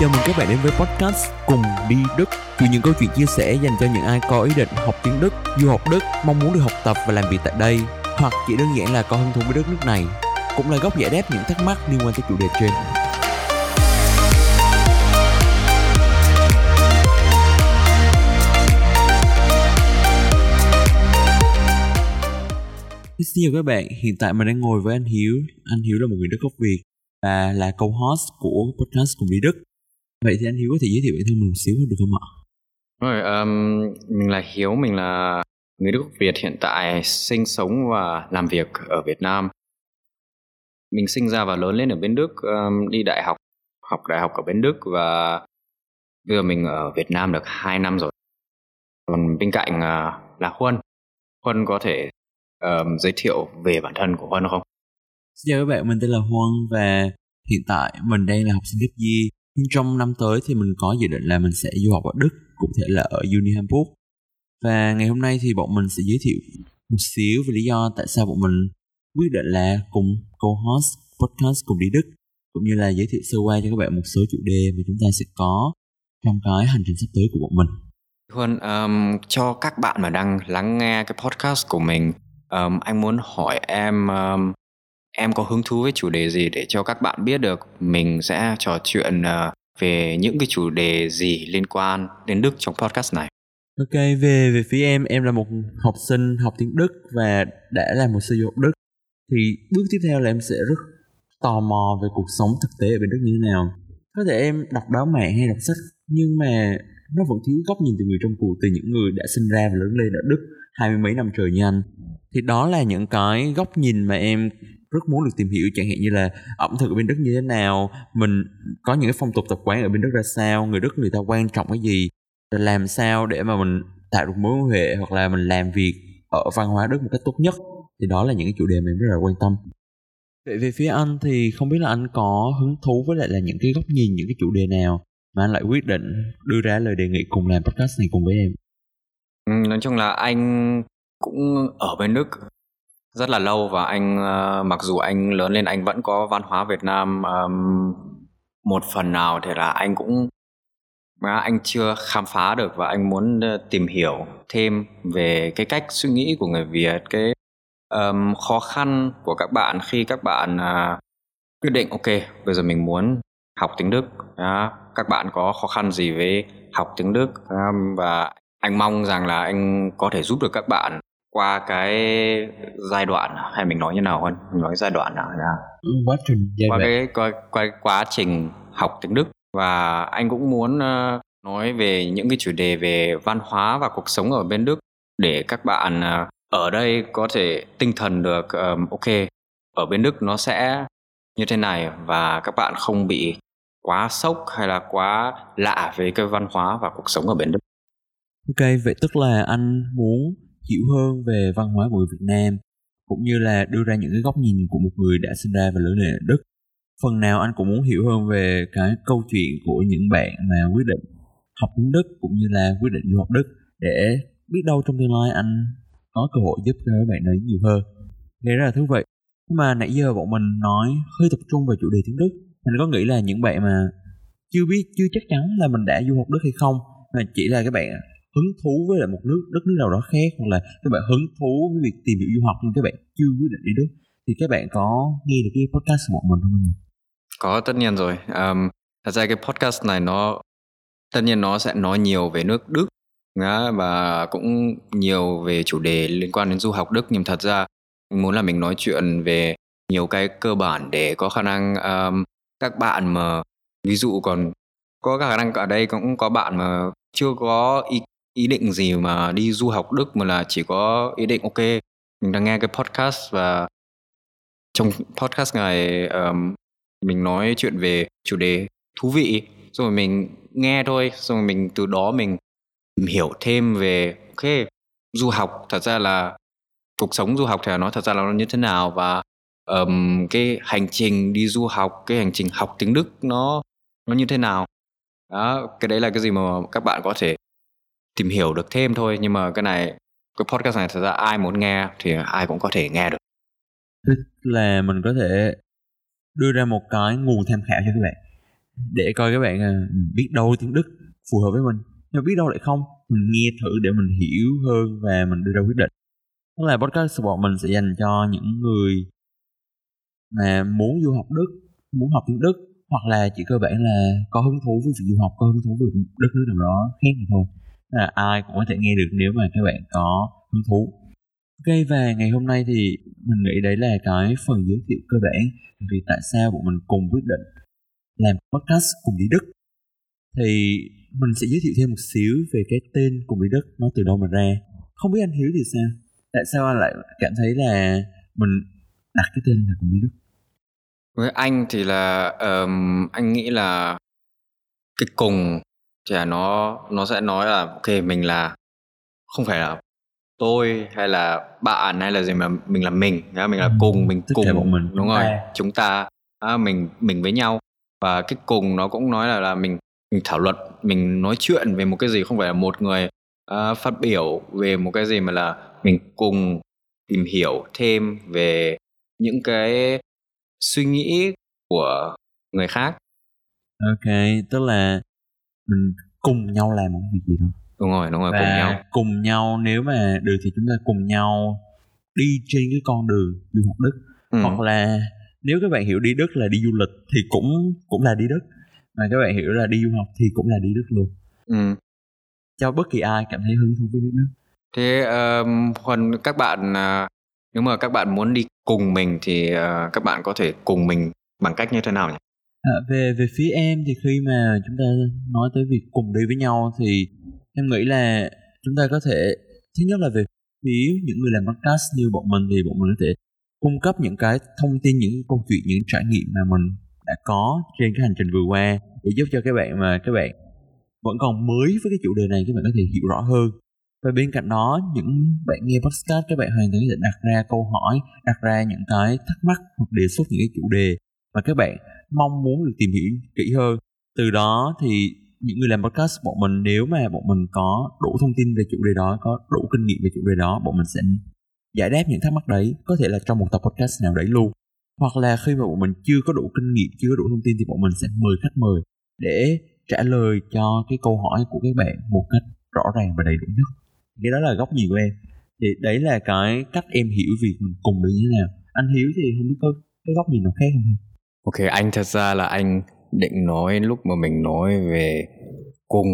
Chào mừng các bạn đến với podcast Cùng đi Đức. Từ những câu chuyện chia sẻ dành cho những ai có ý định học tiếng Đức, du học Đức, mong muốn được học tập và làm việc tại đây Hoặc chỉ đơn giản là có hứng thú với đất nước này Cũng là góc giải đáp những thắc mắc liên quan tới chủ đề trên. Xin chào các bạn, hiện tại mình đang ngồi với anh Hiếu. Anh Hiếu là một người Đức gốc Việt và là co-host của podcast Cùng đi Đức. Vậy thì anh Hiếu có thể giới thiệu bản thân mình một xíu được không ạ? Rồi, um, mình là Hiếu, mình là người Đức Việt hiện tại sinh sống và làm việc ở Việt Nam. Mình sinh ra và lớn lên ở bên Đức, um, đi đại học, học đại học ở bên Đức và bây giờ mình ở Việt Nam được 2 năm rồi. Còn bên cạnh uh, là Huân. Huân có thể um, giới thiệu về bản thân của Huân không? Xin chào các bạn, mình tên là Huân và hiện tại mình đang là học sinh cấp Di nhưng trong năm tới thì mình có dự định là mình sẽ du học ở Đức cụ thể là ở Uni Hamburg và ngày hôm nay thì bọn mình sẽ giới thiệu một xíu về lý do tại sao bọn mình quyết định là cùng co-host podcast cùng đi Đức cũng như là giới thiệu sơ qua cho các bạn một số chủ đề mà chúng ta sẽ có trong cái hành trình sắp tới của bọn mình. Huân, um, cho các bạn mà đang lắng nghe cái podcast của mình, um, anh muốn hỏi em um, em có hứng thú với chủ đề gì để cho các bạn biết được mình sẽ trò chuyện à, về những cái chủ đề gì liên quan đến Đức trong podcast này. Ok, về về phía em, em là một học sinh học tiếng Đức và đã là một sư du học Đức. Thì bước tiếp theo là em sẽ rất tò mò về cuộc sống thực tế ở bên Đức như thế nào. Có thể em đọc báo mạng hay đọc sách nhưng mà nó vẫn thiếu góc nhìn từ người trong cuộc, từ những người đã sinh ra và lớn lên ở Đức hai mươi mấy năm trời như anh. Thì đó là những cái góc nhìn mà em rất muốn được tìm hiểu chẳng hạn như là ẩm thực ở bên Đức như thế nào mình có những cái phong tục tập quán ở bên Đức ra sao người Đức người ta quan trọng cái gì rồi làm sao để mà mình tạo được mối quan hệ hoặc là mình làm việc ở văn hóa Đức một cách tốt nhất. Thì đó là những cái chủ đề mình rất là quan tâm. Vậy về phía anh thì không biết là anh có hứng thú với lại là những cái góc nhìn những cái chủ đề nào mà anh lại quyết định đưa ra lời đề nghị cùng làm podcast này cùng với em? Ừ, nói chung là anh cũng ở bên Đức rất là lâu và anh uh, mặc dù anh lớn lên anh vẫn có văn hóa Việt Nam um, một phần nào thì là anh cũng mà anh chưa khám phá được và anh muốn ờ, tìm hiểu thêm về cái cách suy nghĩ của người Việt cái um, khó khăn của các bạn khi các bạn uh, quyết định ok bây giờ mình muốn học tiếng Đức. Uh, các bạn có khó khăn gì với học tiếng Đức? Um, và anh mong rằng là anh có thể giúp được các bạn qua cái giai đoạn hay mình nói như nào hơn? Mình nói giai đoạn nào là ừ, quá trình qua cái qua, qua quá trình học tiếng Đức. Và anh cũng muốn uh, nói về những cái chủ đề về văn hóa và cuộc sống ở bên Đức để các bạn uh, ở đây có thể tinh thần được um, ok ở bên Đức nó sẽ như thế này và các bạn không bị quá sốc hay là quá lạ với cái văn hóa và cuộc sống ở bên Đức. Ok, vậy tức là anh muốn hiểu hơn về văn hóa của người Việt Nam cũng như là đưa ra những cái góc nhìn của một người đã sinh ra và lớn lên ở Đức. Phần nào anh cũng muốn hiểu hơn về cái câu chuyện của những bạn mà quyết định học tiếng Đức cũng như là quyết định du học Đức để biết đâu trong tương lai anh có cơ hội giúp cho các bạn ấy nhiều hơn. Thế rất là thú vị. Nhưng mà nãy giờ bọn mình nói hơi tập trung vào chủ đề tiếng Đức. Mình có nghĩ là những bạn mà chưa biết, chưa chắc chắn là mình đã du học Đức hay không mà chỉ là các bạn hứng thú với lại một nước đất nước nào đó khác hoặc là các bạn hứng thú với việc tìm hiểu du học nhưng các bạn chưa quyết định đi Đức thì các bạn có nghe được cái podcast của bọn mình không nhỉ? Có tất nhiên rồi. Um, thật ra cái podcast này nó tất nhiên nó sẽ nói nhiều về nước Đức và cũng nhiều về chủ đề liên quan đến du học Đức nhưng thật ra muốn là mình nói chuyện về nhiều cái cơ bản để có khả năng um, các bạn mà ví dụ còn có khả năng ở đây cũng có bạn mà chưa có ý ý định gì mà đi du học Đức mà là chỉ có ý định ok mình đang nghe cái podcast và trong podcast này um, mình nói chuyện về chủ đề thú vị rồi mình nghe thôi rồi mình từ đó mình hiểu thêm về ok du học thật ra là cuộc sống du học thì nó thật ra là nó như thế nào và um, cái hành trình đi du học cái hành trình học tiếng đức nó nó như thế nào. Đó cái đấy là cái gì mà các bạn có thể tìm hiểu được thêm thôi, nhưng mà cái này, cái podcast này thật ra ai muốn nghe thì ai cũng có thể nghe được. Tức là mình có thể đưa ra một cái nguồn tham khảo cho các bạn, để coi các bạn à, biết đâu tiếng Đức phù hợp với mình. Nhưng biết đâu lại không, mình nghe thử để mình hiểu hơn và mình đưa ra quyết định. Tức là podcast của bọn mình sẽ dành cho những người mà muốn du học Đức, muốn học tiếng Đức, hoặc là chỉ cơ bản là có hứng thú với việc du học, có hứng thú với đất nước nào đó khác mà thôi là ai cũng có thể nghe được nếu mà các bạn có hứng thú. Ok và ngày hôm nay thì mình nghĩ đấy là cái phần giới thiệu cơ bản vì tại sao bọn mình cùng quyết định làm podcast cùng đi Đức. Thì mình sẽ giới thiệu thêm một xíu về cái tên cùng đi Đức nó từ đâu mà ra. Không biết anh Hiếu thì sao? Tại sao anh lại cảm thấy là mình đặt cái tên là cùng đi Đức? Với anh thì là um, anh nghĩ là cái cùng là nó nó sẽ nói là ok mình là không phải là tôi hay là bạn hay là gì mà mình là mình mình là ừ, cùng mình Tất cùng bọn mình đúng rồi ta. chúng ta à, mình mình với nhau và cái cùng nó cũng nói là là mình mình thảo luận mình nói chuyện về một cái gì không phải là một người uh, phát biểu về một cái gì mà là mình cùng tìm hiểu thêm về những cái suy nghĩ của người khác ok tức là mình cùng nhau làm một việc gì đó. Đúng rồi đúng rồi và cùng nhau. cùng nhau nếu mà được thì chúng ta cùng nhau đi trên cái con đường du học đức. Ừ. hoặc là nếu các bạn hiểu đi đức là đi du lịch thì cũng cũng là đi đức. Mà các bạn hiểu là đi du học thì cũng là đi đức luôn. Ừ. cho bất kỳ ai cảm thấy hứng thú với nước đức. Thế um, còn các bạn uh, nếu mà các bạn muốn đi cùng mình thì uh, các bạn có thể cùng mình bằng cách như thế nào nhỉ à, về về phía em thì khi mà chúng ta nói tới việc cùng đi với nhau thì em nghĩ là chúng ta có thể thứ nhất là về phía những người làm podcast như bọn mình thì bọn mình có thể cung cấp những cái thông tin những câu chuyện những trải nghiệm mà mình đã có trên cái hành trình vừa qua để giúp cho các bạn mà các bạn vẫn còn mới với cái chủ đề này các bạn có thể hiểu rõ hơn. Và bên cạnh đó những bạn nghe podcast các bạn hoàn toàn có thể đặt ra câu hỏi đặt ra những cái thắc mắc hoặc đề xuất những cái chủ đề và các bạn mong muốn được tìm hiểu kỹ hơn. Từ đó thì những người làm podcast, bọn mình nếu mà bọn mình có đủ thông tin về chủ đề đó, có đủ kinh nghiệm về chủ đề đó, bọn mình sẽ giải đáp những thắc mắc đấy, có thể là trong một tập podcast nào đấy luôn. Hoặc là khi mà bọn mình chưa có đủ kinh nghiệm, chưa có đủ thông tin thì bọn mình sẽ mời khách mời để trả lời cho cái câu hỏi của các bạn một cách rõ ràng và đầy đủ nhất. Cái đó là góc nhìn của em. Thì đấy là cái cách em hiểu việc mình cùng được như thế nào. Anh hiếu thì không biết có cái góc nhìn nào khác không ok anh thật ra là anh định nói lúc mà mình nói về cùng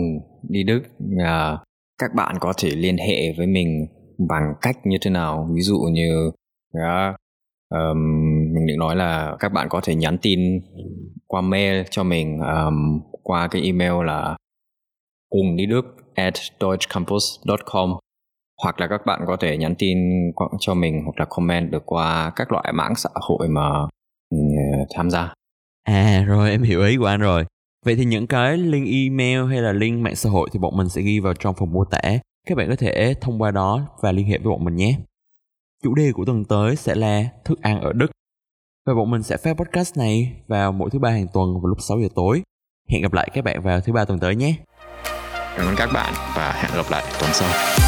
đi đức là các bạn có thể liên hệ với mình bằng cách như thế nào? Ví dụ như à, yeah, um, mình định nói là các bạn có thể nhắn tin qua mail cho mình um, qua cái email là cùng đi đức at deutschcampus.com hoặc là các bạn có thể nhắn tin cho mình hoặc là comment được qua các loại mạng xã hội mà tham gia À rồi em hiểu ý của anh rồi. Vậy thì những cái link email hay là link mạng xã hội thì bọn mình sẽ ghi vào trong phần mô tả. Các bạn có thể thông qua đó và liên hệ với bọn mình nhé. Chủ đề của tuần tới sẽ là thức ăn ở Đức. Và bọn mình sẽ phát podcast này vào mỗi thứ ba hàng tuần vào lúc 6 giờ tối. Hẹn gặp lại các bạn vào thứ ba tuần tới nhé. Cảm ơn các bạn và hẹn gặp lại tuần sau.